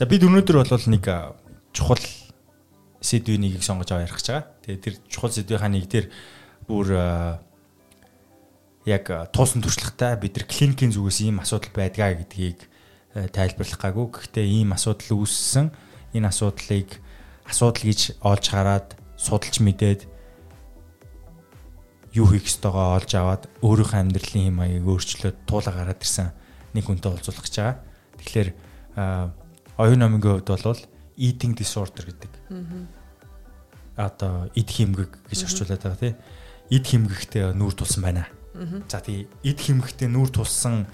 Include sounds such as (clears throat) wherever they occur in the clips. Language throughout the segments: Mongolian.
За бид өнөөдөр бол нэг чухал сэдвийн нэгийг сонгож аваа ярих гэж байгаа. Тэгээ тэр чухал сэдвийнхаа нэг дээр бүр яг туусан туршлагатай бид нар клиникийн зүгээс ийм асуудал байдгаа гэдгийг тайлбарлах гаагүй. Гэхдээ ийм асуудал үүссэн. Энэ асуудлыг асуудал гэж олж хараад судалж мэдээд юу хийх ёстойгоо олж аваад өөрийнхөө амьдралын хэм маягийг өөрчлөөд туулаа гараад ирсэн нэг хүнтэй уулзуулах гэж байгаа. Тэгэхээр оюун номынгийн хувьд бол eating disorder гэдэг. Одоо эд химгэг гэж орчуулад байгаа тий. Эд химгэгтэй нүүр тулсан байна. За тий эд химгэгтэй нүүр тулсан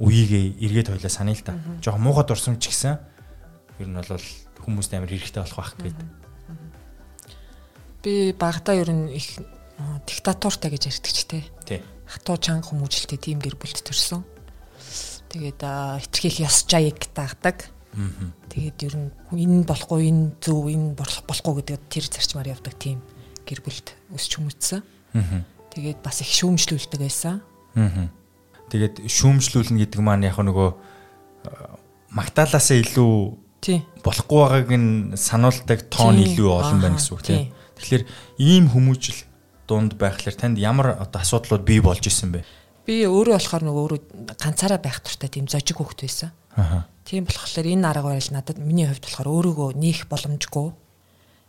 үеигээ эргээд хойлоо санаа л та. Жохо муухад орсон ч гэсэн ер нь бол хүмүүст амар хэрэгтэй болох байх гэдэг. Би багада ер нь их диктатуртай гэж ярьдаг ч тий. Хатуу чанга хүмүүжлэлтэй тийм гэр бүлд төрсөн Тэгээд хитрхийх ёс жаяг дагдаг. Тэгээд ер нь энэ болохгүй энэ зөв энэ болох болохгүй гэдэг тэр зарчмаар явдаг тийм гэр бүлд өсч хүмүүжсэн. Тэгээд бас их шүүмжлүүлдэг байсан. Тэгээд шүүмжлүүлнэ гэдэг маань яг нөгөө магтаалаасаа илүү болохгүй байгааг нь сануулдаг тоон илүү олон байна гэсэн үг тийм. Тэгэхээр ийм хүмүүжил дунд байхлаар танд ямар одоо асуудлууд бий болж исэн бэ? Би өөрөө болохоор нөгөө өөрөө ганцаараа байх туртай тийм зожиг хөвгт байсан. Аа. Тийм болохоор энэ арга барил надад миний хувьд болохоор өөрийгөө нээх боломжгүй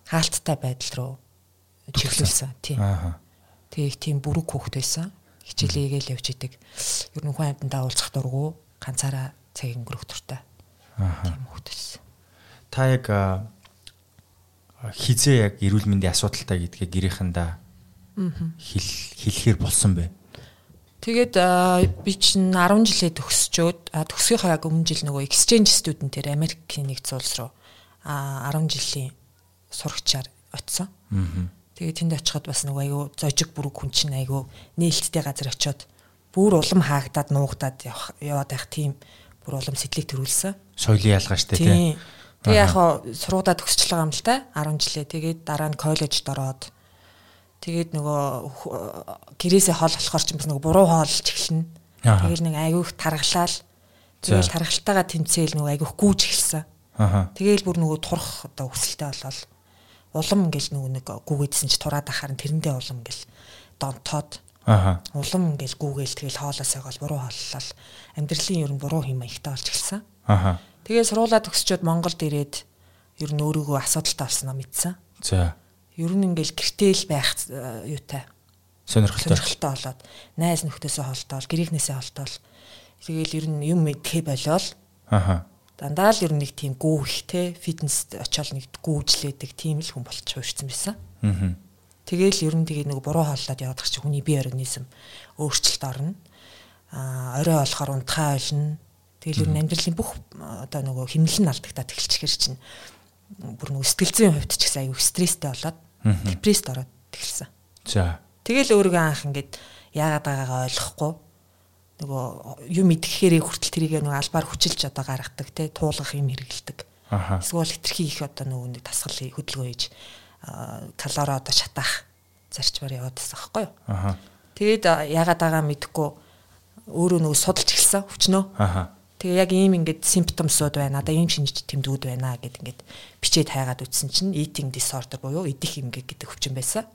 хаалттай байдал руу чиглүүлсэн. Тийм. Аа. Тэгээ их тийм бүрэг хөвгт байсан. Хичээлээгээл явж идэг. Ер нь хүн амьтандаа уулзах дурггүй ганцаараа цаг өнгөрөх туртай. Аа. Тийм хөвгт байсан. Та яг хизээ яг эрүүл мэндийн асуудалтай гэдгээ гэрээхэндээ хэл хэлэхэр болсон бэ? Тэгээд би чинь 10 жилээ төгсчөөд төгсгийнхаа яг өмнө жил нөгөө exchange student тэр Америкийн нэгдсэн улс руу 10 жилийн сурагчаар очисон. Тэгээд тэнд очиход бас нөгөө айгүй зожиг бүрэг хүн чинь айгүй нээлттэй газар очиод бүр улам хаагдаад нуугдаад яваад байх тийм бүр улам сэтлийг төрүүлсэн. Соёлын ялгаа штэ тий. Тэгээ яг сургуудаа төгсчлээ юм л та 10 жилээ. Тэгээд дараа нь коллежд ороод Тэгээд нөгөө гэрээсээ хоол болохоор ч бас нөгөө буруу хоолж эхэлнэ. Тэгэл нэг айгүйх таргалал. Тэгэл таргалтайгаа тэмцээл нөгөө айгүйх гүүж эхэлсэн. Тэгэл бүр нөгөө турах одоо өсөлттэй болол улам ингээл нөгөө нэг гүүгээдсэн чи тураад ахаар тэрэндээ улам ингээл донтоод Аха. Улам ингээл гүүгээл тэгэл хоолоосоо гол буруу хооллол амьдралын ер нь буруу хэм маягтай болж эхэлсэн. Аха. Тэгээ сургуулаа төгсчөөд Монголд ирээд ер нь өөрийгөө асуудалтай болсон юм мэдсэн. За ер нь ингээл гэртэл байх э, юутай сонирхолтой сонирхолтой болоод найз нөхдөсөө холтоол гэрийнхнээсээ холтоол тэгэл ер нь юм мэдхээ болоод аха дандаа л ер нь нэг тийм гүүх те фитнес очиод нэг гүүжлээдэг тийм л хүн болчих уурсан байсан. Аа тэгэл ер нь тэгээ нэг буруу хооллоод яваад чи хүний бие организм өөрчлөлт орно. А орой болохоор унтхаа ойлно. Тэгэл ер нь амьдралын бүх одоо нөгөө хэмнэлэн алдагтаад эхэлчихэр чинь бүр нөгөө сэтгэл зүйн хувьд ч гэсэн аюу стресстэй болоод депресд ороод тэгэлсэн. За. Тэгэл өөрийгөө анх ингээд яагаад байгаагаа ойлгохгүй нөгөө юм идэхээр хүртэл тэрийг нөгөө албаар хүчилж одоо гаргадаг те туулгах юм хэрэгэлдэг. Эсвэл хитрхи их одоо нөгөө нэг тасгал хөдөлгөөн хийж калори одоо шатаах зарчмаар яваад байсан байхгүй юу. Тэгээд яагаад байгаа мэдэхгүй өөрөө нөгөө судалж эхэлсэн хүчнөө. Тэгээ яг ийм ингээд симптомсууд байна. Одоо ийм шинж тэмдгүүд байна гэд ингээд бичээд хайгаад үтсэн чинь eating disorder буюу идэх эмгэг гэдэг хүчин байсан.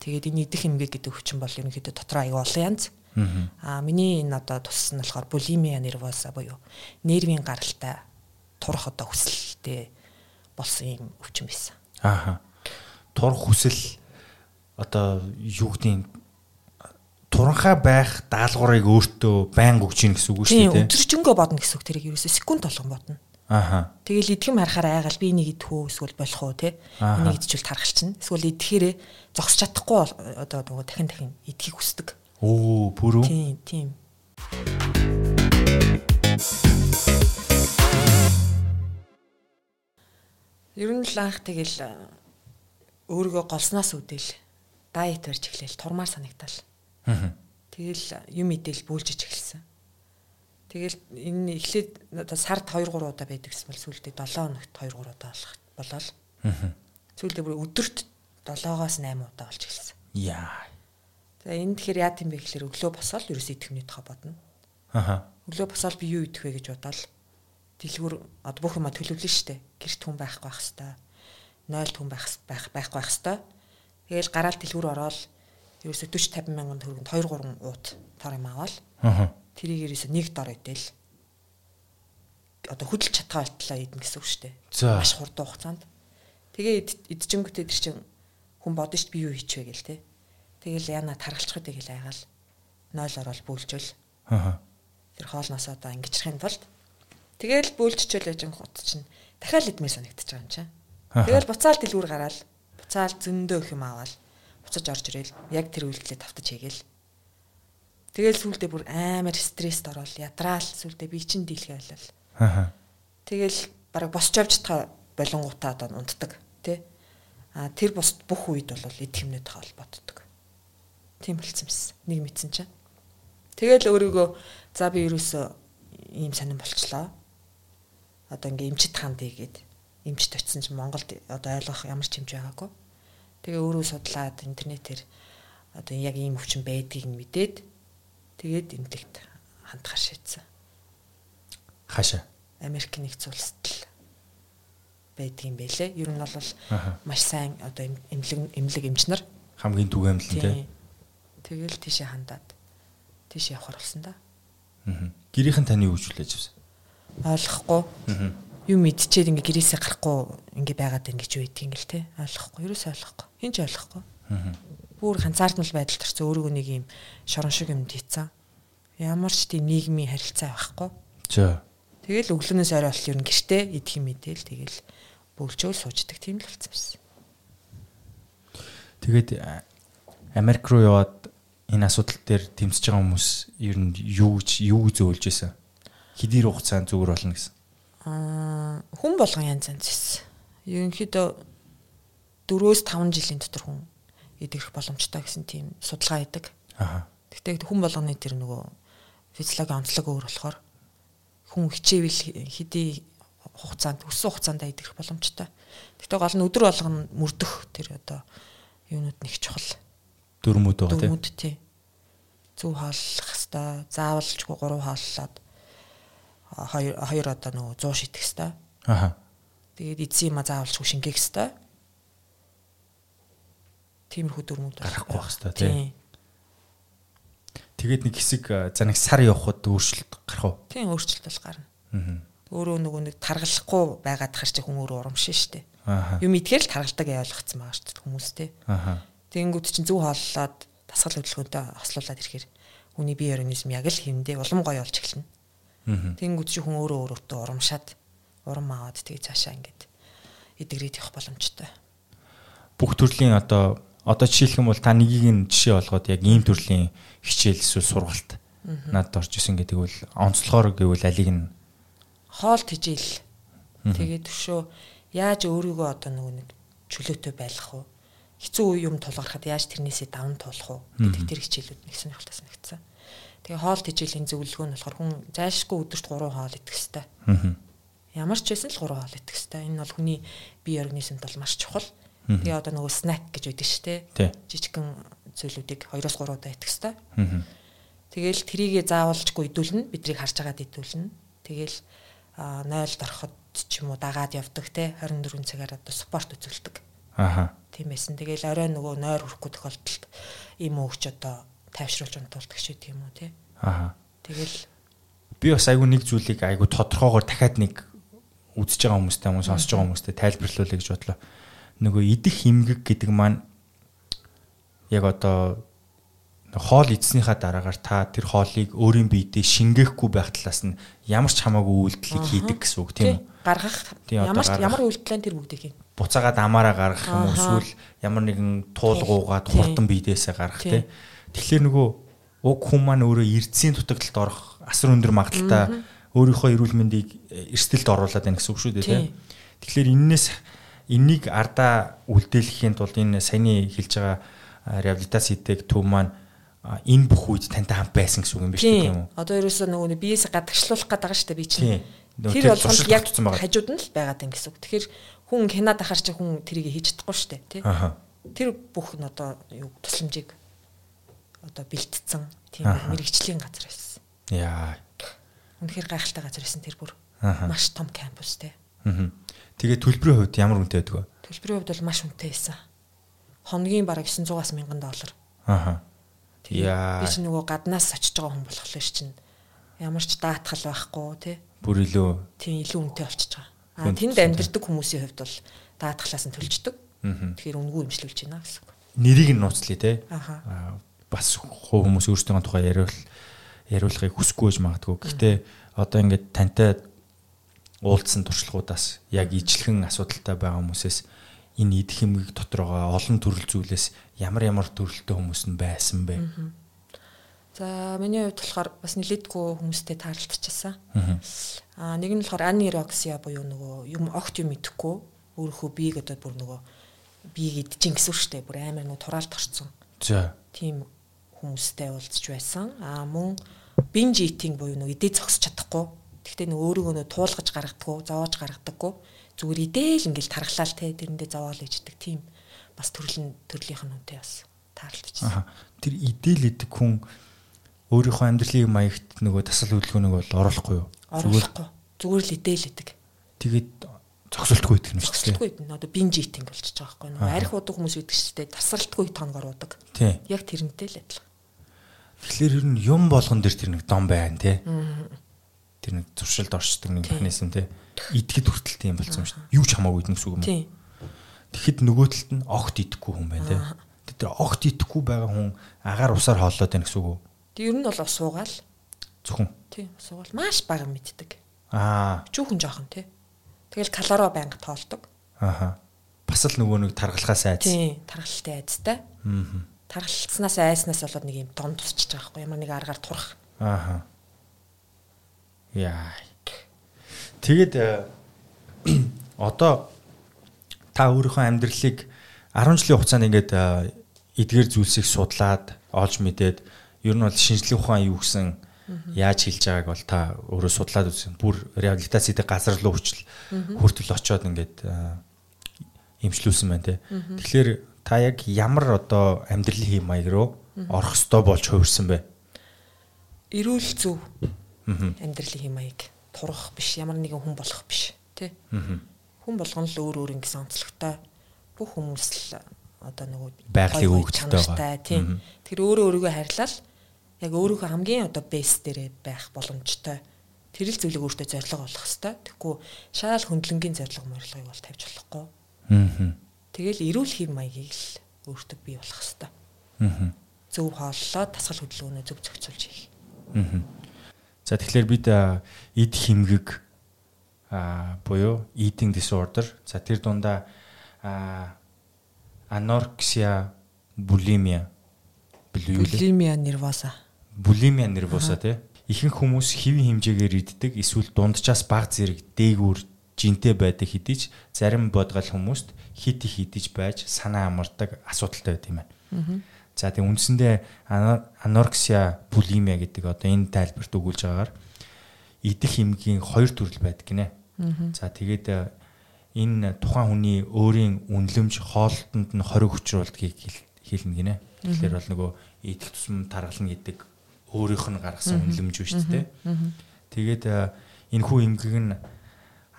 Тэгээд энэ идэх эмгэг гэдэг хүчин бол ерөнхийдөө дотор аюу олон янз. Аа миний энэ одоо тусс нь болохоор bulimia nervosa буюу нервийн гаралтай турах одоо хүсэлтэй болсон юм өвчин байсан. Ааха. Турах хүсэл одоо юу гэдгийг туранхай байх даалгаврыг өөртөө байн өгч ийн гэсэн үг шүү дээ. Тийм, өдөржингөө бодно гэсэн үг тэрийг ерөөсө секунд болгон бодно. Аха. Тэгэл идэхэм харахаар айгаал би энийг идэх үү эсвэл болох уу те. Энийг идчихвэл тархалчихна. Эсвэл идэхээрээ зогсож чадахгүй одоо нөгөө дахин дахин идэхийг хүсдэг. Оо, бүрүү. Тийм, тийм. Ер нь л анх тэгэл өөрийгөө голсноос үүдэл дайет барьж эхлээл турмаар санагтал. Тэгэл юм мэдээл бүүлжиж эхэлсэн. Тэгэл энэ эхлээд сард 2 3 удаа байдаг гэсэн бол сүүлдээ 7 хоногт 2 3 удаа болох болол. Аа. Сүүлдээ бүр өдөрт 7-оос 8 удаа болж эхэлсэн. Яа. Тэгээ энэ тэгэхээр яа гэм бэ гэхээр өглөө босоод ерөөс идэхний тухай бодно. Аа. Өглөө босоод би юу идэх вэ гэж бодоод дэлгүүр одоо бүх юма төлөвлөн штэ. Гэрт хүн байхгүй байх хэвээр. 0 хүн байх байх байхгүй байх хэвээр. Тэгэл гараал дэлгүүр ороод ерөөсө 40 50 мянган төгрөнд 2 3 уут тор юм аваад. Аа тэрийг ерөөсө нэг дор идэл одоо хөдөлж чадхаа болтлоо идэн гэсэн үг дээ. Маш хурдан хугацаанд. Тэгээ идчихэнгүүтээ тэр чинь хүн бодно дээ би юу хийчихвэ гээл те. Тэгэл яна таргалчихад тэгэл айгаал 0 орол бүүлжүүл. Аа. Тэр хоолноос одоо ингэжрхийн тулд тэгэл бүүлжчихэл яж гот чинь дахиад идмээ санагдчих юм чинь. Тэгэл буцаал дэлгүүр гараал буцаал зөндөө их юм аваад буцаж орж ирээл яг тэр үйлдэлээ тавтаж хийгээл Тэгэл сүулдэ бүр амар стресст ороод ядраал сүулдэ би чин дийлхэ болол. Аа. Тэгэл бараг босч явж чадхаа болонгуудаа одоо унтдаг тий. А тэр бус бүх үед бол эд хэмнэтэй холбогддог. Тийм болцсон юмс. Нэг мэдсэн чинь. Тэгэл өөрийгөө за би ерөөсөө ийм сонирн болчлоо. Одоо ингээ эмчит ханд ийгээд эмчит очисон чинь Монголд одоо ойлгох ямар ч хэмжээ байгаагүй. Тэгээ өөрөө судлаад интернетээр одоо яг ийм өвчин байдгийг мэдээд Тэгээд эмнэлэгт хандхаар шийдсэн. Хаашаа? Америк нэгдсэн улсад л байдаг юм байлээ. Ер нь бол маш сайн одоо эмнэлэг эмнэлэг эмчнэр хамгийн түгээмлэнтэй. Тэгэл тийшээ хандаад тийшээ явахар болсон да. Аа. Гэрийнхэн таны юу хүлээж авсан? Ойлгохгүй. Аа. Юу мэдчихээд ингээ гэрээсээ гарахгүй ингээ байгаад байна гэж үйдэг ингээл те. Ойлгохгүй. Ерөөсөө ойлгохгүй. Хин ч ойлгохгүй. Аа бүр ганцаардмал байдалд орсон өөрийгөө нэг юм шорон шиг юм дийцэн. Ямар ч тийм нийгмийн харилцаа байхгүй. За. Тэгэл өглөөнөөс орой бол ер нь гэртээ идэх юм мэдээл тэгэл бөлжөөл сууждаг тийм л болсон байсан. Тэгээд Америк руу яваад энэ асуудал дээр тэмцэж байгаа хүмүүс ер нь юу гэж юу зөөлж исэн? Хэдийн хугацаанд зүгээр болно гэсэн. Аа хүн болгон янз янз байсан. Ерөнхийдөө 4-5 жилийн дотор хүн идэх боломжтой гэсэн тийм судалгаа хийдэг. Аа. Гэхдээ хүн болгоны тэр нөгөө физиологи онцлог өөр болохоор хүн хичээвэл хэдий хугацаанд өссөн хугацаанд идэх боломжтой. Гэхдээ гол нь өдөр болгоно мөрдөх тэр одоо юунууд нэг чухал. Дөрмүүд байгаа тийм. Дөрмүүд тий. Зөв хааллах хэвээр заавалчгүй гурав хааллаад хоёр хоёр одоо нөгөө 100 шидэх хэвээр. Аха. Тэгээд эзэн юм заавалчгүй шингээх хэвээр Тиймэрхүү дөрмүүд гарахгүй байх хэвээр тийм. Тэгээд нэг хэсэг за нэг сар явхад өөрчлөлт гарах уу? Тийм өөрчлөлт бол гарна. Аа. Өөрөө нөгөө нэг таргалахгүй байгаад хар чи хүн өөрөө урамшин штэ. Аа. Юм итгэл таргалдаг ойлгоцсон байгаа штэ хүмүүс те. Аа. Тэнгүүд чинь зөв хооллоод дасгал хөдөлгөөнтэй хослуулад ирэхээр хүний бие организм яг л хэмдээ улам гоё болж эхэлнэ. Тэнгүүд чи хүн өөрөө өөртөө урамшаад урам аваад тэгээ цаашаа ингээд эдгрээд явах боломжтой. Бүх төрлийн одоо одоо жишээлх юм бол та нэгийг нь жишээ болгоод яг ийм төрлийн хичээл эсвэл сургалт надад орж исэн гэдэг бол онцлохоор гэвэл алиг нь хоол тижэл тэгээд төшөө яаж өөрийгөө одоо нөгөө нэг чөлөөтэй байлгах вэ хэцүү юм тулгархад яаж тэрнээсээ даван туулах вэ гэдэг тэр хичээлүүд нэг сонирхолтой санагдсан. Тэгээ хоол тижээлийн зөвлөгөө нь болохоор хүн зайлшгүй өдөрт 3 хоол идэх хэрэгтэй. Ямар ч байсан л 3 хоол идэх хэрэгтэй. Энэ бол хүний бие организмд бол маш чухал. Тэгээ одоо нөгөө снак гэж байдаг шүү дээ. Жижигхэн зүйлүүдийг 2-3 удаа идэх хэрэгтэй. Тэгэл трийгээ заавалжгүй идүүлнэ. Бидрийг харж байгаад идүүлнэ. Тэгэл 0-д ороход ч юм уу дагаад явдаг те 24 цагаар одоо спорт үзүүлдэг. Аха. Тийм байсан. Тэгэл орой нөгөө нойр хүрэхгүй тохиолдолд ийм өгч одоо тайвшруулж унтуулдаг ч гэдэг юм уу те. Аха. Тэгэл би бас айгүй нэг зүйлийг айгүй тодорхойгоор дахиад нэг үзэж байгаа хүмүүстэй хүмүүс сонсож байгаа хүмүүстэй тайлбарлуулъя гэж бодлоо нөгөө идэх эмгэг гэдэг маань яг одоо хоол идснийхаа дараагаар та тэр хоолыг өөрийн биедээ шингээхгүй байх талаас нь ямар ч хамаагүй үйлдэлийг хийдэг гэсэн үг тийм үү? Гаргах ямар ямар үйлдэл тэр бүгдийг хийн. Буцаагаад амаараа гаргах юм уу эсвэл ямар нэгэн туулгуугаад хурдан биедээсээ гаргах тийм. Тэгэхээр нөгөө уг хүн маань өөрөө эрдэсийн дутагдлалд орох асар өндөр магадaltaй өөрийнхөө эрүүл мэндийг эрсдэлд оруулаад байна гэсэн үг шүү дээ тийм. Тэгэхээр энээс энийг ардаа үлдээлэхийн тулд энэ саяны хэлж байгаа реабилитац хийдэг төв маань энэ бүх үед тантай хамт байсан гэсэн үг юм биш тийм үү? Одоо ерөөсөө нөгөө биеэс гадагшлуулах гэдэг байгаа шүү дээ би чинь. Тэр болгонд яг хажууд нь л байгаад юм гэсэн үг. Тэгэхээр хүн хянаад ахаар чи хүн тэрийг хийж чадахгүй шүү дээ, тий. Тэр бүх нь одоо юу тусламжийг одоо бэлтцсэн тийм мэрэгчлийн газар байсан. Яа. Үнэхээр гайхалтай газар байсан тэр бүр. Маш том кампус тий. Тэгээ төлбөрийн хувьд ямар үнэтэй байдаг вэ? Төлбөрийн хувьд бол маш үнэтэй байсан. Хоногийн бараг 900-аас 1000 доллар. Аа. Яа. Би ч нөгөө гаднаас очиж байгаа хүн болох л шин. Ямар ч даатгал байхгүй тий. Бүр илүү. Тийм илүү үнэтэй болчихж байгаа. Аа тэнд амьдардаг хүмүүсийн хувьд бол даатгалаас нь төлждөг. Тэгэхээр үнгүй имжлүүлж байна гэсэн үг. Нэрийг нь нууцлаа тий. Аа бас хуу хүмүүс өөрсдөө тухай яриул яриулахыг хүсэхгүй байж магадгүй. Гэхдээ одоо ингээд тантай уулзсан туршлагуудаас яг ижлэхэн асуудалтай байгаа хүмүүсээс энэ идэх хэмгийг дотроогоо олон төрөл зүйлээс ямар ямар төрөлтэй хүмүүс нь байсан бэ? За миний хувьд болохоор бас нэлээдгүй хүмүүстэй таарлцчихсан. Аа нэг нь болохоор анироксия буюу нөгөө юм огт юм идэхгүй өөрийнхөө биеийг одоо бүр нөгөө биеийг идчихин гэсэн үг шүү дээ. Бүр амар нөгөө тураалт орсон. За. Тийм хүмүүстэй уулзч байсан. Аа мөн binge eating буюу нөгөө идээ зогсож чадахгүй. Тэгтээ нөгөө өөрийгөө нөгөө туулгаж гаргадаггүй, зовоож гаргадаггүй зүгээр идээл ингээл тархлаал те тэрэндээ зовоол иждэг тийм бас төрлийн төрлийнх нь үнтэй бас таарлцчихсан. Тэр идээл идэг хүн өөрийнхөө амьдралын маягт нөгөө тасал хөдөлгөөнийг бол оруулахгүй юу? Оруулахгүй. Зүгээр л идээл идэг. Тэгээд зогсолтгүй идэх нь шүү дээ. Зогсолтгүй идэх. Одоо бинж итинг болчихж байгаа байхгүй юу? Арх удаг хүмүүс идэг шүү дээ. Тасралтгүй тоногор удаг. Яг тэрнтэй л адилхан. Тэгэхээр ер нь юм болгон дээр тэр нэг дом байна те. Тэр нэг зуршилд оршдог нэг механизм те идэхэд хүртэл тийм болсон юм шүү дээ. Юу ч хамаагүй идэх гэсэн үг юм. Тийм. Тэгэхэд нөгөө талд нь огт идэхгүй хүн байна тийм. Тэр огт идэхгүй байгаа хүн агаар усаар хооллоод байна гэсэн үг үү? Тэг ер нь бол суугаал. Зөвхөн. Тийм, суугаал маш бага мэддэг. Аа. Чүүхэн жоохон тий. Тэгэл калоро байнга тоолдог. Ааха. Бас л нөгөө нэг тархалхаас айц. Тийм, тархалтай айцтай. Аа. Тархалцснаас айснаас болоод нэг юм дон тусчихж байгаа байхгүй ямар нэг аргаар турах. Ааха. Яа. Тэгээд э, (clears throat) одоо та өөрийнхөө амьдралыг 10 жилийн хугацаанд ингээд э, эдгээр зүйлсийг судлаад олж мэдээд ер нь бол шинжлэх ухаан юу гэсэн яаж хэлж байгааг бол та өөрөө судлаад үзсэн. Бүр реабилитацийн газар руу хүчил хүртэл очиод ингээд эмчлүүлсэн байна те. Тэгэхээр та яг ямар одоо амьдралын хэм маяг руу орох ёстой болж хувирсан бэ? Эрүүл зөв амьдралын хэм маяг турах биш ямар нэгэн хүн болох биш тий. Хүн болгоно л өөр өөр ингэсэн онцлогтой бүх хүмүүс л одоо нөгөө байгалийн өгдөлтэй байгаа. Тэр өөрөө өөрийгөө харьлал яг өөрийнхөө хамгийн одоо бейс дээрээ байх боломжтой. Тэр л зүйлийг өөртөө зориг болох хэвээр. Тэгэхгүй шаал хөндлөнгийн зориг морилгыг бол тавьж болохгүй. Аа. Тэгэл эрүүл хэв маягийг л өөртөө бий болох хэвээр. Аа. Зөв хооллоо тасгал хөдөлгөөнөө зөв зохицуулж хийх. Аа. За тэгэхээр бид эд химгэг а буюу eating disorder за тэр дундаа анорексия булимия булимия нервоса булимия нервоса тий ихэнх хүмүүс хэвийн хэмжээгээр иддэг эсвэл дунджаас баг зэрэг дээгүүр жинтэй байдаг хэдий ч зарим бодгал хүмүүст хит их идэж байж санаа амардаг асуудалтай байт юм байна. За тэгээ үндсэндээ анорексия, булимия гэдэг одоо энэ тайлбарт өгүүлж байгаагаар идэх эмгийн хоёр төрөл байдаг гинэ. За тэгээд э, энэ тухайн хүний өөрийн үнлэмж хоолтонд нь хориг хүчрүүлдгийг хэлнэ гинэ. Тэгэхээр бол нөгөө идэх тусам таргална гэдэг өөрийнх нь гаргасан үнлэмж биш үү? Тэгээд э, энэ хүү эмгэг нь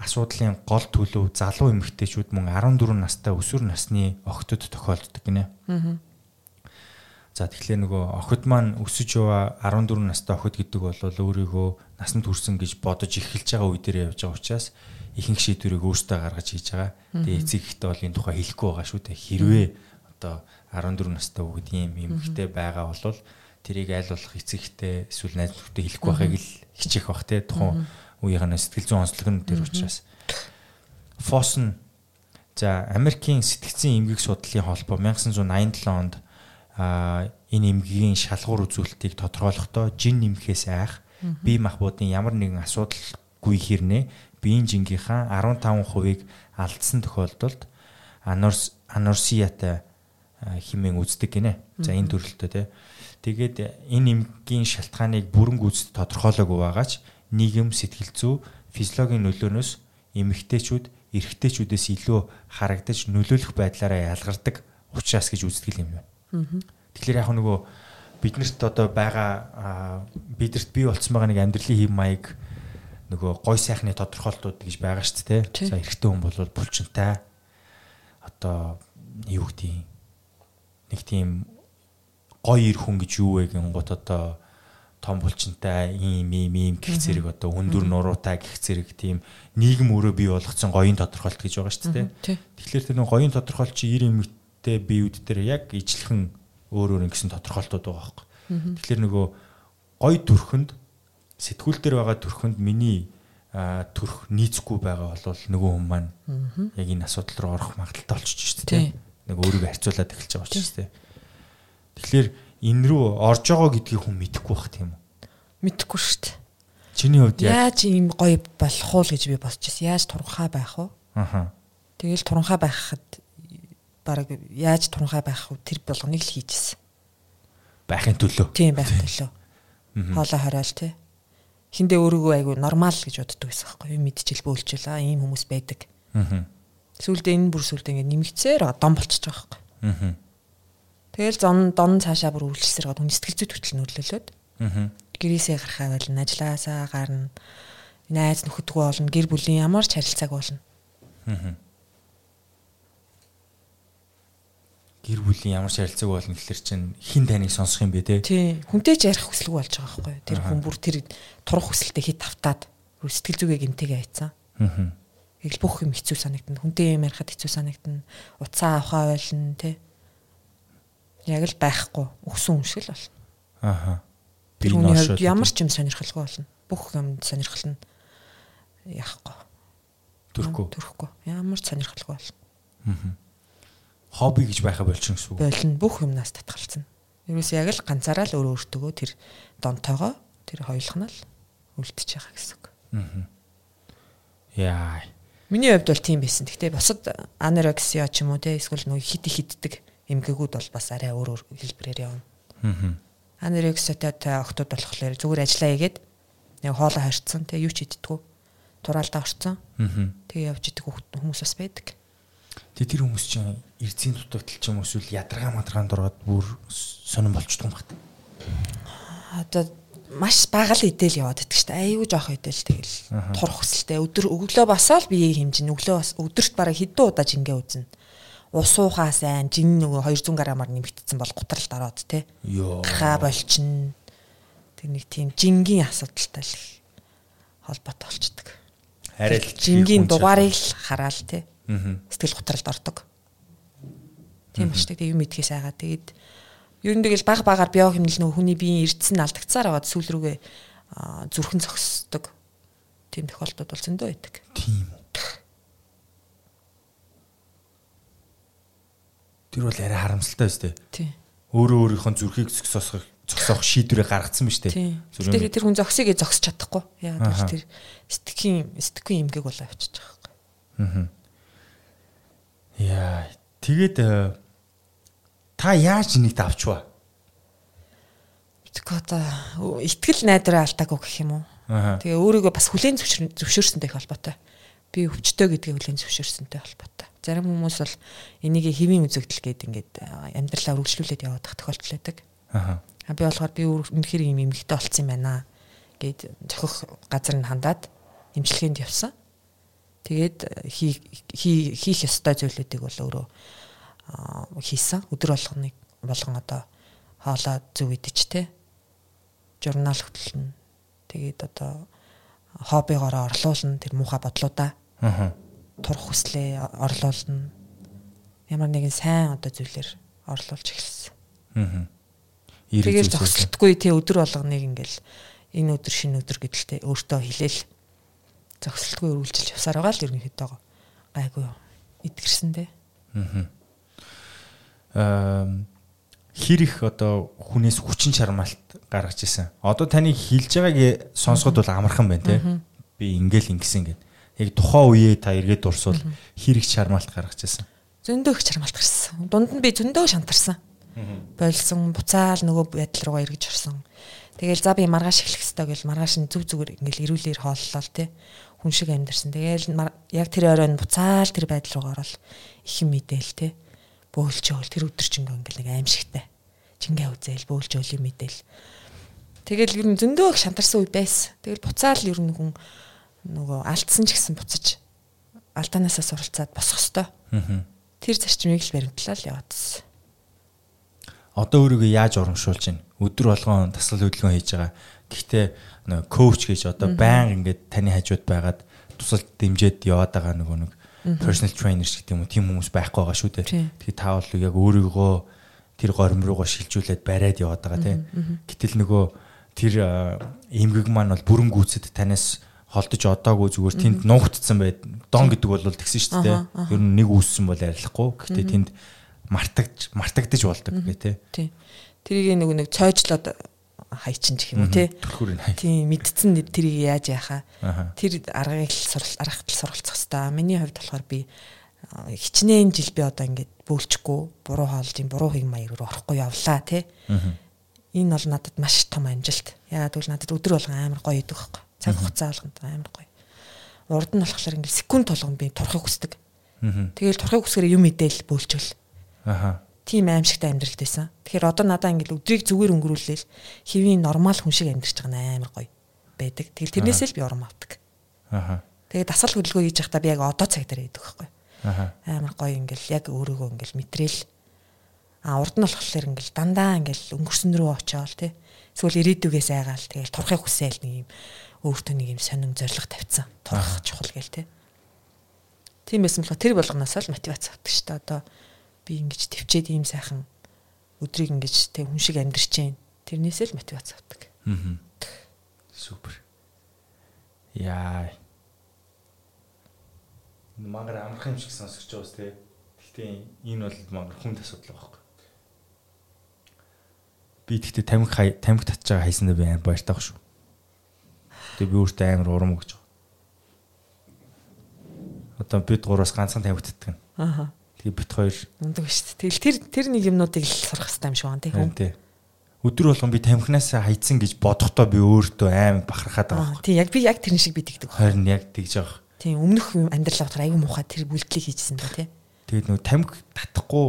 асуудлын гол төлөв залуу эмэгтэйчүүд мөн 14 настай өсвөр насны охтод тохиолддог гинэ. За тэгэхээр нөгөө охид маань өсөж яваа 14 настай охид гэдэг бол өөрийгөө насанд хүрсэн гэж бодож эхэлж байгаа үе дээр явж байгаа учраас ихэнх шийдвэрийг өөртөө гаргаж хийж байгаа. Тэгээ эцэг ихтэй бол энэ тухай хэлэхгүй байгаа шүү дээ. Хэрвээ одоо 14 настай хүүхэд ийм эмэгтэй байгаа бол тэрийг аль болох эцэг ихтэй эсвэл найз нөхдөд хэлэхгүй байхыг л хичээх бах те. Тухайн үеийнхээ сэтгэл зүйн онцлог нь тэр учраас. Фосон за Америкийн сэтгцийн эмгэг судлалын холбоо 1987 онд энэ эмгэгийн шалгуур үзүүлэлтийг тодорхойлохдоо жин нэмхээс айх бие махбодын ямар нэгэн асуудалгүй хэрнээ биеийн жингийнхаа 15%-ийг алдсан тохиолдолд анорс анорсиятай химэн үздэг гинэ. За энэ төрөлтөө тий. Тэгээд энэ эмгийн шалтгааныг бүрэн гүйцэд тодорхойлоогүй байгаач нийгэм сэтгэл зүй физиологийн нөлөөнөөс эмэгтэйчүүд эрэгтэйчүүдээс илүү харагдаж нөлөөлөх байдлаараа ялгардаг учраас гэж үздэг юм байна. Тэгэхээр яг нөгөө биднэрт одоо байгаа бидэрт бий болцсон байгаа нэг амьдралын хэм маяг нөгөө гой сайхны тодорхойлтууд гэж байгаа шүү дээ. За эрэгтэй хүн бол булчинтай одоо юу гэдгийг нэг тийм гоё ир хүн гэж юу вэ гингут одоо том булчинтай ийм ийм ийм гих зэрэг одоо өндөр нуруутай гих зэрэг тийм нийгэм өөрөө бий болгоцсон гоёын тодорхойлт гэж байгаа шүү дээ. Тэгэхээр тэр нэг гоёын тодорхойлт чи ир эмэгтэй биеуд дээр яг ижлэхэн өөр өөр ингэсэн тодорхойлтууд байгаа байхгүй. Тэгэхээр нөгөө гоё төрхөнд сэтгүүл дээр байгаа төрхөнд миний төрх нийцэхгүй байгаа бол нөгөө хүн маань яг энэ асуудал руу орох магадaltaй болчихж шүү дээ. Нэг өөрийгөө харьцуулаад эхэлж байгаа шүү дээ. Тэгэхээр энэ рүү орж байгаа гэдгийг хүн мэдэхгүй байх тийм үү? Мэдэхгүй шүү дээ. Чиний хувьд яаж ийм гоё болох уу гэж би бодож байсан. Яаж туранхай байх вэ? Аха. Тэгэл туранхай байхад баг яаж туранхай байх вэ? Тэр болгоныг л хийжсэн. Байхын төлөө. Тийм байх төлөө. Хоолоо хориол тий. Хиндээ өөрийгөө айгу нормал гэж боддог байсан байхгүй юу? Мэдчихэл бөөлжөл аа ийм хүмүүс байдаг. Аа. Сүүлдээ энэ бүр сүүлдээ ингэ нэмэгцээр дом болчихж байгаа байхгүй. Аа Тэгэл зон дон цаашаа бүр гад хүн сэтгэл зүйд хүртэл нөлөөлөөд. Аа. Гэрээсээ гарахаа бол ажилласаа гарна. Найз нөхөдгөө болно, гэр бүлийн ямар ч харилцааг болно. Аа. Гэр бүлийн ямар ч харилцааг болно гэхэлэр чинь хин таныг сонсох юм бэ те? Тий. Хүнтэй ч ярих хүсэлгүй болж байгаа байхгүй. Тэр хүн бүр тэр турах хүсэлтэд хит тавтаад сэтгэл зүгээ гимтэйгээ хайцсан. Аа. Л бүх юм хэцүү санагдана. Хүнтэй юм ярихад хэцүү санагдана. Уцаа авахаа байлна те яг л байхгүй өгсөн юм шиг л болно. Аха. Тэр хүний хувьд ямар ч юм сонирхолгүй болно. Бүх юм сонирхол нь яахгүй. Төрөхгүй. Төрөхгүй. Ямар ч сонирхолгүй болно. Аа. Хобби гэж байха болчихно гэсэн үг. Болно. Бүх юмнаас татгалцсан. Ерөөс яг л ганцаараа л өөрөө өөртөө тэр донтойгоо тэр хоёулах нь л үлдчихэж байгаа гэсэн үг. Аа. Яа. Миний хувьд бол тийм байсан. Гэхдээ бусад анорексия ч юм уу те эсвэл нөгөө хит хитдэг эмгэгүүд бол бас арай өөр өөр хэлбэрээр явна. Аа. Анорексиатай охтууд болохоор зүгээр ажиллаа хийгээд яг хоолоо харьцсан тэгээ юу ч хийдэггүй. Тураалдаа орцсон. Аа. Тэгээ явж идэх хүмүүс бас байдаг. Тэгээ тэр хүмүүс чинь эрдзийн дутагдал ч юм уу эсвэл ядаргаа мадаргаанд ороод бүр сонирн болчдөг юм байна. Одоо маш бага л идэл яваад идэх штэ. Аюу жоох идэл тэгэл турах хүсэлтэй. Өдөр өглөө басаал бие хэмжин өглөө бас өдөрт бараг хэдэн удаа жингээ үзнэ ус уухаа сайн жин нөгөө 200 грамаар нэмэгдсэн бол гутралд ороод те. Ха болчин. Тэр нэг тийм жингийн асуудалтай л холбоотой болчдөг. Л жингийн дугаарыг л хараал те. Сэтгэл гутралд ордог. Тийм ба штэ тийм мэдхээс айгаа тэгээд ер нь тэгэл баг багаар био хэмнэл нөгөө хүний биеийн эрдсэн алдагцаар аваад сүүл рүүгээ зүрхэн зогсдог. Тийм тохиолдод бол зөндөө байдаг. Тийм Тэр бол арай харамсалтай биз дээ. Тий. Өөрөө өөрийнхөө зүрхийг зөксөх зөксөх шийдвэрээ гаргацсан биз дээ. Тэр тэр хүн зөксөйг зөксөж чадахгүй. Яагаад тэр сэтгэхийн сэтгэхийн эмгэг болоо авчиж Аа. байгаа Яа, тэгээд э, та яаж энийг авчваа? Тэгэхгүй одоо итгэл найдраа алдаагүй гэх юм уу? Тэгээ өөрийгөө бас хүлээн зөвшөөрсөнтэй их холбоотой. Би өвчтөө гэдгийг хүлээн зөвшөөрсөнтэй холбоотой. Зарим хүмүүс бол энийг хэвийн үзэгдэл гээд ингээд амьдралаа үргэлжлүүлээд явах тохиолдол байдаг. Аа. Би болохоор би үнэхээр юм эмгэгтэй болцсон юм байна гэд зохих газар нь хандаад эмчилгээнд явсан. Тэгээд хийх ёстой зүйлүүдийг бол өөрөө хийсэн. Өдөр болгоныг болгон одоо хоолоо зөв идэж те. Журнал хөтлөн. Тэгээд одоо хоббигоороо орлуулна тэр муухай бодлуудаа. Аа турах хүслээ орлуулна. Ямар нэгэн сайн одоо зүйлээр орлуулж эхэлсэн. Аа. Тэгээд зогсолтгүй тий өдөр болгоныг ингээл энэ өдөр шинэ өдөр гэдэлтэй өөртөө хэлээл зогсолтгүй үргэлжилж явсаар байгаа л ерөнхийдөө гайгүй итгэрсэндээ. Аа. Аа хэр их одоо хүнээс хүчин чармаалт гаргаж исэн. Одоо таны хэлж байгааг сонсоход бол амархан байна те. Би ингээл ингэсэн гэдэг яг тухайн үеэ та эргээд дурсвал хэрэг чармаалт гаргаж ирсэн. Зөндөө их чармаалт гарсан. Дунд нь би зөндөө шантарсан. Болсон буцаал нөгөө байдал руугаа эргэж орсон. Тэгэл за би маргааш эхлэх хэрэгтэй гэл маргааш нь зүг зүгээр ингээл эрүүлэр хооллол тий. Хүн шиг амьдэрсэн. Тэгэл яг тэр оройн буцаал тэр байдал руугаа орол их юм мэдээл тий. Бөөлчөөл тэр өдөр чинь ингээл нэг аимшигтай. Чингээ үзээл бөөлчөөл юм мэдээл. Тэгэл ер нь зөндөө их шантарсан үе байсан. Тэгэл буцаал ер нь хүн нөгөө алдсан ч гэсэн буцаж алдаанаасаа суралцаад босох хэвээр. Тэр зарчмыг л баримтлал яваадсан одоо өөрийгөө яаж урамшуулж байна? Өдөр болгон тасгал хөдөлгөөн хийж байгаа. Гэхдээ нөгөө коуч гэж одоо баян ингээд таны хажууд байгаад тусалд дэмжиж яваад байгаа нөгөө нэг personal trainer шиг тийм үү тийм хүмүүс байхгүй байгаа шүү дээ. Тэгэхээр та бол яг өөрийгөө тэр горим руугаа шилжүүлээд бариад яваад байгаа тийм. Гэтэл нөгөө тэр эмгэг маань бол бүрэн гүйцэд танаас холдож одоогүй зүгээр тэнд нуугдсан байд. Дон гэдэг бол тэгсэн шүү дээ. Ер нь нэг үүссэн бол арилахгүй. Гэхдээ тэнд мартагж мартагдж болдог гэх тээ. Тэрийг нэг нэг цойжлоод хайчин гэх юм уу тий. Тий мэдсэн тэрийг яаж яхаа. Тэр аргыг сурал аргахтал суралцах хэвээр. Миний хувьд болохоор би хичнээн жил би одоо ингээд бөөлчихгүй буруу хоолж юм буруу хийг маяг руу орохгүй явлаа тий. Энэ бол надад маш том амжилт. Яагаад гэвэл надад өдөр болгон амар гоё идэг байхгүй. Цаг хугацаа болгонд амар гоё. Урд нь болохоор ингээд секунд болгонд би турахыг хүсдэг. Тэгэл турахыг хүсгээр юм мэдээл бөөлчихөл Аха. Тийм аимшигтай амьдралт байсан. Тэгэхээр одоо надаа ингээл өдрийг зүгээр өнгөрүүлээл хэвийн нормал хүн шиг амьдарч байгаа амар гоё байдаг. Тэгэл тэрнээсээ л би урам авдаг. Аха. Тэгээд дасгал хөдөлгөөн хийж байхдаа би яг одоо цаг дээр байдаг байхгүй. Аха. Амар гоё ингээл яг өөрийгөө ингээл мэтрэл а урд нь болохоор ингээл дандаа ингээл өнгөрсөн рүү очиол тий. Эсвэл ирээдүгээс айгаал тэгэл турахыг хүсээл нэг юм өөртөө нэг юм сонин зориг тавьсан. Турах чухал гээл тий. Тийм байсан болохоор тэр болгоноос л мотивац авдаг шүү дээ. Одоо би ингэж төвчээд ийм сайхан өдрийг ингэж тэг хүн шиг амьдарч जैन. Тэрнээсээ л мотивац авдаг. Аа. Супер. Яа. Мангар амарх юм шиг сонсогч байгаас те. Гэхдээ энэ бол мангар хүнд асуудал байхгүй. Би тэгтээ тамхи тамхи татж байгаа хайсандаа би амар баяртай баг шүү. Тэгээ би өөртөө амар урам өгч байгаа. Одоо бид гураас ганцхан тамхи татдаг. Аа Тэгээ бит хоёр ундаг шүү дээ. Тэгэл тэр тэр нэг юмнуудыг л сурах хэрэгтэй юм шиг байна тийм үү? Өдөр болгон би тамхинаас хайцсан гэж бодохдоо би өөртөө аймаг бахархаад байгаа. Тийм яг би яг тэрэн шиг би тэгдэг. Харин яг тэгж байгаа. Тийм өмнөх амьдрал авахаар аюу муухай тэр бүлтлийг хийжсэн да тий. Тэгээд нөгөө тамхи татахгүй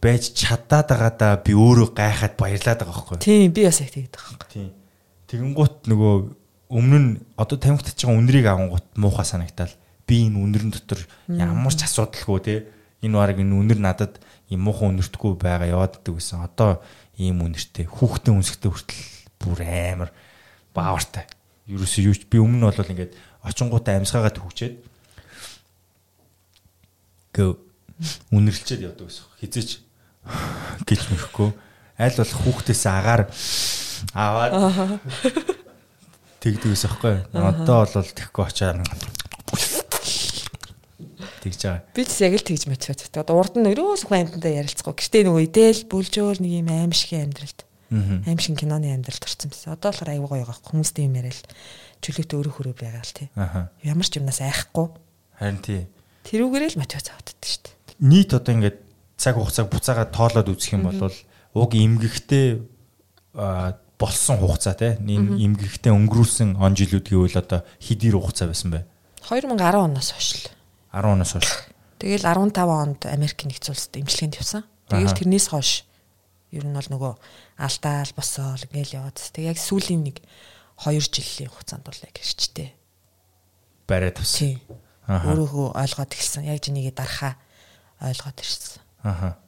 байж чадаад байгаадаа би өөрөө гайхаад баярлаад байгаа байхгүй. Тийм би бас яг тэгдэг байхгүй. Тийм. Тэгэнгუთ нөгөө өмнө нь одоо тамхи татж байгаа үнрийг авангууд муухай санагтаал би энэ үнэрэн дотор ямар ч асуудалгүй тий энэ баг энэ үнэр надад юм муухан үнэртгүй байгаа яваад ддэг гэсэн. Одоо ийм үнэртэй хүүхдээ үнсгтэй хүртэл бүр амар баавартай. Ерөөсөө юу би өмнө нь бол ингээд очингуудаа амьсгаагаа төвчээд гэ үнэрлчээд явдаг гэсэн. Хизээч (sighs) гэж мөрөхгүй. Аль болох хүүхдээс агаар аваад тэгдэг юм байна. Одоо бол тэгэхгүй очиад тэгж байгаа. Би ч яг л тэгж мотивацтай. Одоо урд нь өрөөс амьтандаа ярилцахгүй. Гэхдээ нөгөө идэл бүлжөөл нэг юм аимшигын амьдралд. Аимшиг киноны амьдралд орсон байсан. Одоо болохоор аюу гоё байгаа. Хүмүүстэй юм яриад чөлөөтэй өөрөө хөрөө байгаа л тий. Ямар ч юмнаас айхгүй. Харин тий. Тэрүүгээрээ л мотивац авдаг шүү дээ. Нийт одоо ингээд цаг хугацааг буцаагаад тоолоод үзэх юм бол уг эмгэгтэй болсон хугацаа тий. Эмгэгтэй өнгөрүүлсэн он жилүүд гэвэл одоо хэдий хугацаа байсан бэ? 2010 оноос хойш л 10 оноос хойш. Тэгэл 15 онд Америк нэгдсэн улсад имчилгээнд явсан. Тэгэл тэрнээс хойш ер нь бол нөгөө алдаал босоол ингээл яваад. Тэг яг сүүлийн нэг 2 жилийн хугацаанд бол яг ирчтэй. Барайд авсан. Өөрөөгөө ойлгоод эхэлсэн. Яг жинийгээ дарахаа ойлгоод ирсэн. Аха.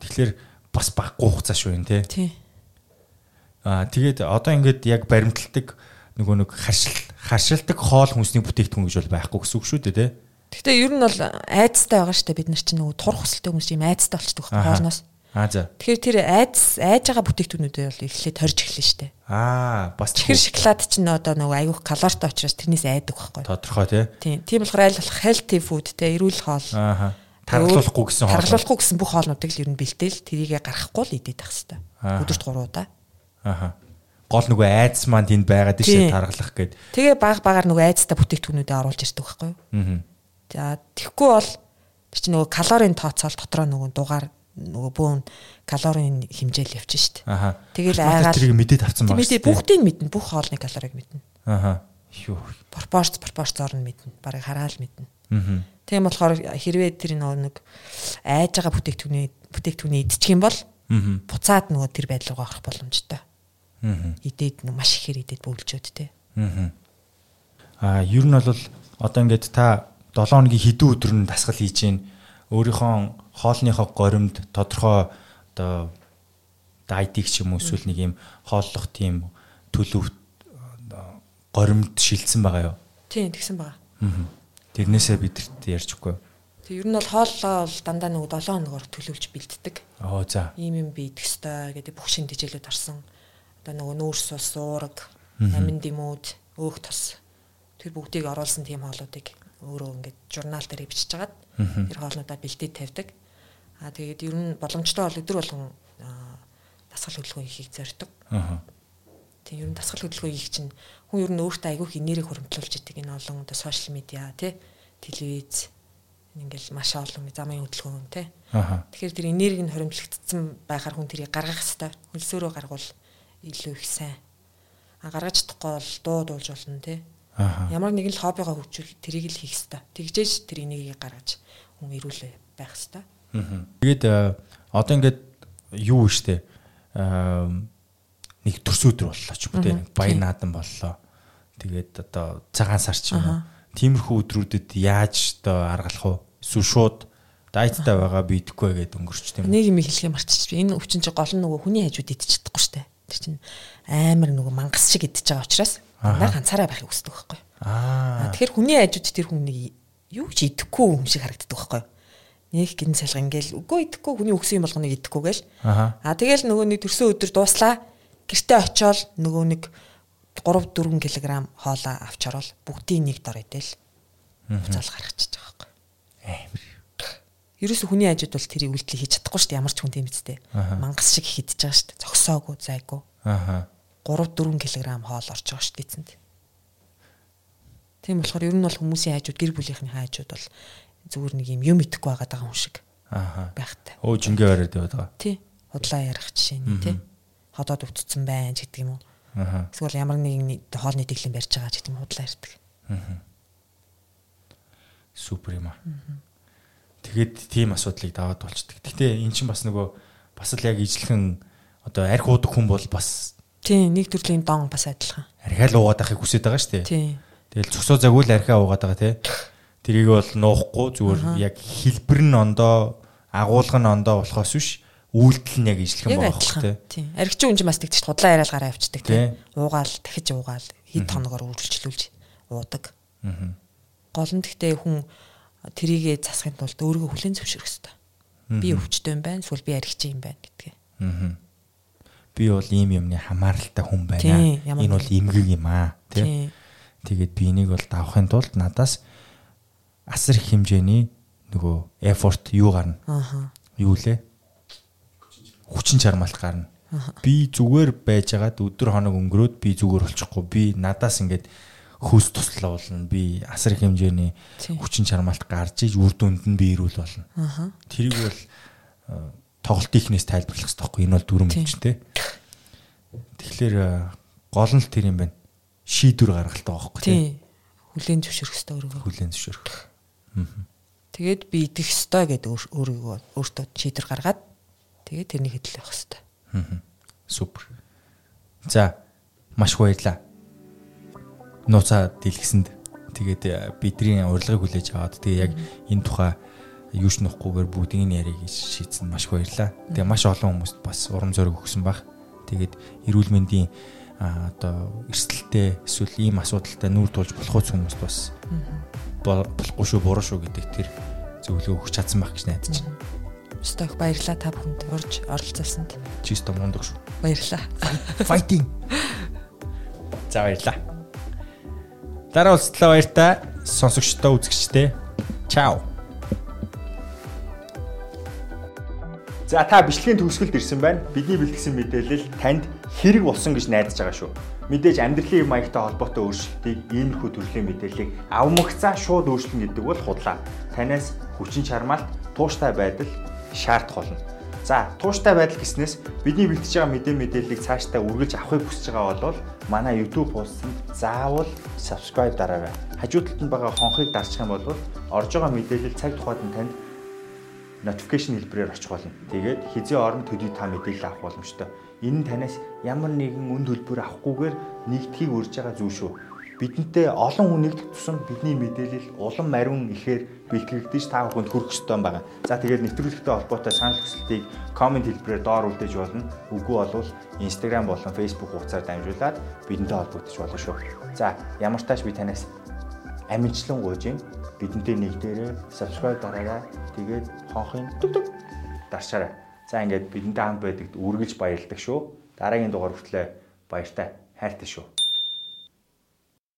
Тэгэхээр бас баггүй хугацаа шүү юм тий. Тий. Аа тэгээд одоо ингээд яг баримталдаг нөгөө нэг харшил харшилдаг хоол хүнсний бүтээгдэхүүн гэж бол байхгүй гэсэн үг шүү дээ тий. Гэхдээ ер нь бол айцтай байгаа шүү дээ бид нар чинь нөгөө турах хөсөлтэй хүмүүс юм айцтай болчихдог хоороноос. Аа за. Тэгэхээр тэр айц айж байгаа бүтээгдэхүүнүүдээ бол эхлээд хорж эхэлнэ шүү дээ. Аа бас чихэр шоколад чинь одоо нөгөө айгүйх калорийтай учраас тэрнээс айдаг байхгүй. Тодорхой тий. Тийм. Тийм болохоор аль болох healthy food тий эрүүл хоол. Аа. Тархалуулахгүй гэсэн хоол. Тархалуулахгүй гэсэн бүх хоолнуудыг л ер нь бэлдээл тэрийгэ гаргахгүй л тах хэвээр. Өдөрт 3 удаа. Аа гол нөгөө айдас маань тэнд байгаад тийш тархалах гээд. Тэгээ баг багаар нөгөө айдастай бүтээгдэхүүнүүдэд оруулж ирдэг байхгүй юу? Аа. За тэгэхгүй бол тэр чинь нөгөө калорийн тооцоол дотроо нөгөө дугаар нөгөө бүүн калорийн хэмжээл явчих дээ. Аха. Тэгэл айгаад тэрийг мэдээд авсан байна. Мэдээ бүгдийг мэднэ. Бүх хоолны калорийг мэднэ. Аха. Юу. Пропорц пропорцоор нь мэднэ. Барыг хараал мэднэ. Аа. Тийм болохоор хэрвээ тэр нөгөө нэг айж байгаа бүтээгдэхүүний бүтээгдэхүүний идчих юм бол буцаад нөгөө тэр байдал руу орох боломжтой. Аа. Идээд маш ихээр идээд бөглөжөөд те. Аа. Аа, ер нь бол одоо ингээд та 7 хоногийн хэдэн өдөр нь дасгал хийж гин өөрийнхөө хоолныхоо горимд тодорхой одоо дайтик ч юм уу эсвэл нэг юм хооллох тийм төлөв горимд шилжсэн байгаа юу? Тийм, тэгсэн байгаа. Аа. Тэрнээсээ бидэрт ярьж өгөхгүй. Тэг ер нь бол хооллоо бол дандаа нэг 7 хоногор төлөвлөж бэлддэг. Оо за. Ийм юм би идэх ёстой гэдэг бүх шин тэжээлүүд орсон. Одоо нөгөө нүүрс ус, уураг, амин димүүд, өөх тос тэр бүгдийг оруулсан тийм хоолуудыг өөрөө ингээд журнал дээр бичиж хагаад тэр хоолнуудаа бэлдээд тавьдаг. Аа тэгээд ер нь боломжтой бол өдөр болгон дасгал хөдөлгөөн хийхийг зорддог. Аа. Тийм ер нь дасгал хөдөлгөөн хийх чинь хүн ер нь өөртөө айгүйх нэрийг хуримтлуулж идэг энэ олон одоо сошиал медиа тий телевиз ингээл маш олон замын хөдөлгөөн тий. Тэгэхээр тэр энерги нь хоримтлагдсан байхаар хүн тэрийг гаргах хэвээр хөлсөөрөө гаргуул илүү их сайн. А гаргаж чадахгүй бол дуу дуулж болно тий. Ямар нэгэн л хоббигоо хөгжүүл тэрийг л хийх хэвээр. Тэгжээж тэр энергийг гаргаж хүн ирүүлээ байх хэвээр. Тэгээд одоо ингээд юу вэ штэ нэг төрс өдөр боллоо ч юм уу тий. Баяр наадан боллоо. Тэгээд одоо цагаан сар ч юм уу. Тиймэрхүү өдрүүдэд яаж одоо аргалах вэ? эсвэл шууд дайттай байгаа би идэхгүй гэдэг өнгөрч тийм. Нэг юм хэлхээ марччих. Энэ өвчин чи гол нь нөгөө хүний хажууд идэж чадахгүй штэ. Тэр чинь амар нөгөө мангас шиг идэж байгаа учраас дандаа ганцаараа байхыг хүсдэг байхгүй. Аа. Тэгэхээр хүний хажууд тэр хүнийг юу ч идэхгүй юм шиг харагддаг байхгүй. Нэг гин салга ингээл үгүй идэхгүй хүний өгсөн юм болгоныг идэхгүй гээл. Аа. Тэгэл нөгөө нэг төрсөн өдөр дууслаа. Гэртээ очиод нөгөө нэг 3 4 кг хоолоо авч орол бүгдийн нэг дор идэл. Буцаал гаргачихж байгаа Амар. Ерөөсө хүний хажууд бол тэрийг үйлдэл хийж чадахгүй шүү дээ. Ямар ч хүн тийм үстэй. Мангас шиг хидэж байгаа шүү дээ. Зогсоогүй, зайгүй. Аа. 3 4 кг хоол орж байгаа шүү дээ эцэнд. Тийм болохоор ер нь бол хүмүүсийн хажууд гэр бүлийнхний хажууд бол зүгээр нэг юм юм итгэхгүй байгаа хүн шиг. Аа. Байхтай. Өө жингээ бариад яваад байгаа. Тий. Худлаа ярих жишээ нь тий. Ходоод өвдсөн байна гэдэг юм уу. Аа. Эсвэл ямар нэгэн хоолны дэглэм барьж байгаа гэдэг юм худлаа ярьдаг. Аа супер юм аа. Тэгээд тийм асуудлыг даваад болчдөг. Гэтэ эн чинь бас нөгөө бас л яг ижлэхэн одоо арх уудаг хүн бол бас тийм нэг төрлийн дон бас адилхан. Архиа л уугаад байхыг хүсэж байгаа шүү дээ. Тийм. Тэгэл цогсоо загвал архиа уугаад байгаа тий. Тэрийг бол нуухгүй зүгээр яг хэлбэр нь ондоо агуулга нь ондоо болохоос биш үйлдэл нь яг ижлэхэн байгаа тий. Тийм. Архич үнж бас тэгчих худлаа яриад гараа авчдаг тий. Уугаал дахиж уугаал хэд хоногоор үргэлжлүүлж уудаг. Аа гол нь гэхдээ хүн трийгээ засахын тулд өөрийгөө хүлээн зөвшөөрөх хэрэгтэй. Би өвчтэй юм байна, эсвэл би аригч юм байна гэдгээ. Аа. Би бол ийм юмны хамааралтай хүн байна. Энэ бол эмгэг юм аа, тий. Тэгээд би энийг бол давахын тулд надаас асар их хэмжээний нөгөө effort юу гарна. Аа. Юу лээ? Хүчин чармаалт гарна. Би зүгээр байжгаад өдөр хоног өнгөрөөд би зүгээр болчихгүй. Би надаас ингээд хөөс туслаа болно. Би асар их хэмжээний хүчин чармаалт гарч иж үр дүнд нь би ирүүл болно. Тэрийг бол э, тоглолт ихнээс тайлбарлах хэрэгтэй байхгүй. Энэ бол дүрм хүчтэй. Тэгэхээр э, гол нь тэр юм байна. Шийдвэр гаргалтай байхгүй тийм. Хүлэн зөвшөөрөх хэрэгтэй өөрийгөө. Хүлэн зөвшөөрөх. Тэгээд би идэх ёстой гэдэг өөрийгөө өөртөө шийдвэр гаргаад тэгээд тэрнийг хэдлэх хэрэгтэй. Супер. За маш баярлалаа нууцаа дэлгэсэнд тэгээд э, бидний урилгыг хүлээж аваад тэгээ яг энэ тухай юу ч нөхгүйгээр бүгдийг нь ярих шийдсэн маш их баярлаа. Тэгээ маш олон хүмүүст бас урам зориг өгсөн баг. Тэгээд эрүүл мэндийн одоо эрсдэлтэй эсвэл ийм асуудалтай нүүр тулж болох үс хүмүүст бас болохгүй шүү буруу шүү гэдэг тэр зөвлөгөө өгч чадсан байх гэж найдаж байна. Сток баярлаа та бүхэнд урьж оролцуулсанд. Чисто мундаг шүү. Баярлаа. Fighting. (laughs) За баярлаа. Дараа уулзлаа баяртай сонсогчдоо үзэгчдээ. Чао. За та бичлэгийн төгсгөлд ирсэн байна. Бидний бэлтгэсэн мэдээлэл танд хэрэг болсон гэж найдаж байгаа шүү. Мэдээж амьдралын маягтай холбоотой өөрчлөлтийг иймэрхүү төрлийн мэдээллийг авмагцаа шууд өөрчлөн гэдэг бол худлаа. Танаас хүчин чармаалт, тууштай байдал шаардах болно. За тууштай байдал гэснээс бидний бэлтэж байгаа мэдээ мэдээллийг цаашдаа үргэлж авахыг хүсэж байгаа бол манай YouTube хуудсанд заавал subscribe дараарай. Хажуу талд нь байгаа хонхыг дарчих юм бол орж байгаа мэдээлэл цаг тухайд нь танд notification хэлбэрээр очих болно. Тэгээд хизээ орон төдий та мэдээлэл авах боломжтой. Энэ нь танаас ямар нэгэн үн төлбөр авахгүйгээр нэгдхийг урьж байгаа зүйл шүү бидэнтэй олон хүн нэгдэх тусам бидний мэдээлэл улам мариун ихээр бэлтгэгдэж та бүхэнд хүрэх ёстой байгаа. За тэгээд нэвтрүүлэгтэй холбоотой санал хүсэлтийг комент хэлбэрээр доор үлдээж болно. Үгүй болвол Instagram болон Facebook хуудасаар дамжуулаад бидэнтэй холбогдож болно шүү. За ямар тааш би танаас амжилтлан гуйж юм. Бидэнтэй нэгдээрээ subscribe дараарай. Тэгээд хонхын түг түг дарчаарай. За ингээд бидэнтэй хамт байдагт үргэлж баярлагдах шүү. Дараагийн дугаар хүртлээр баяртай хайртай шүү.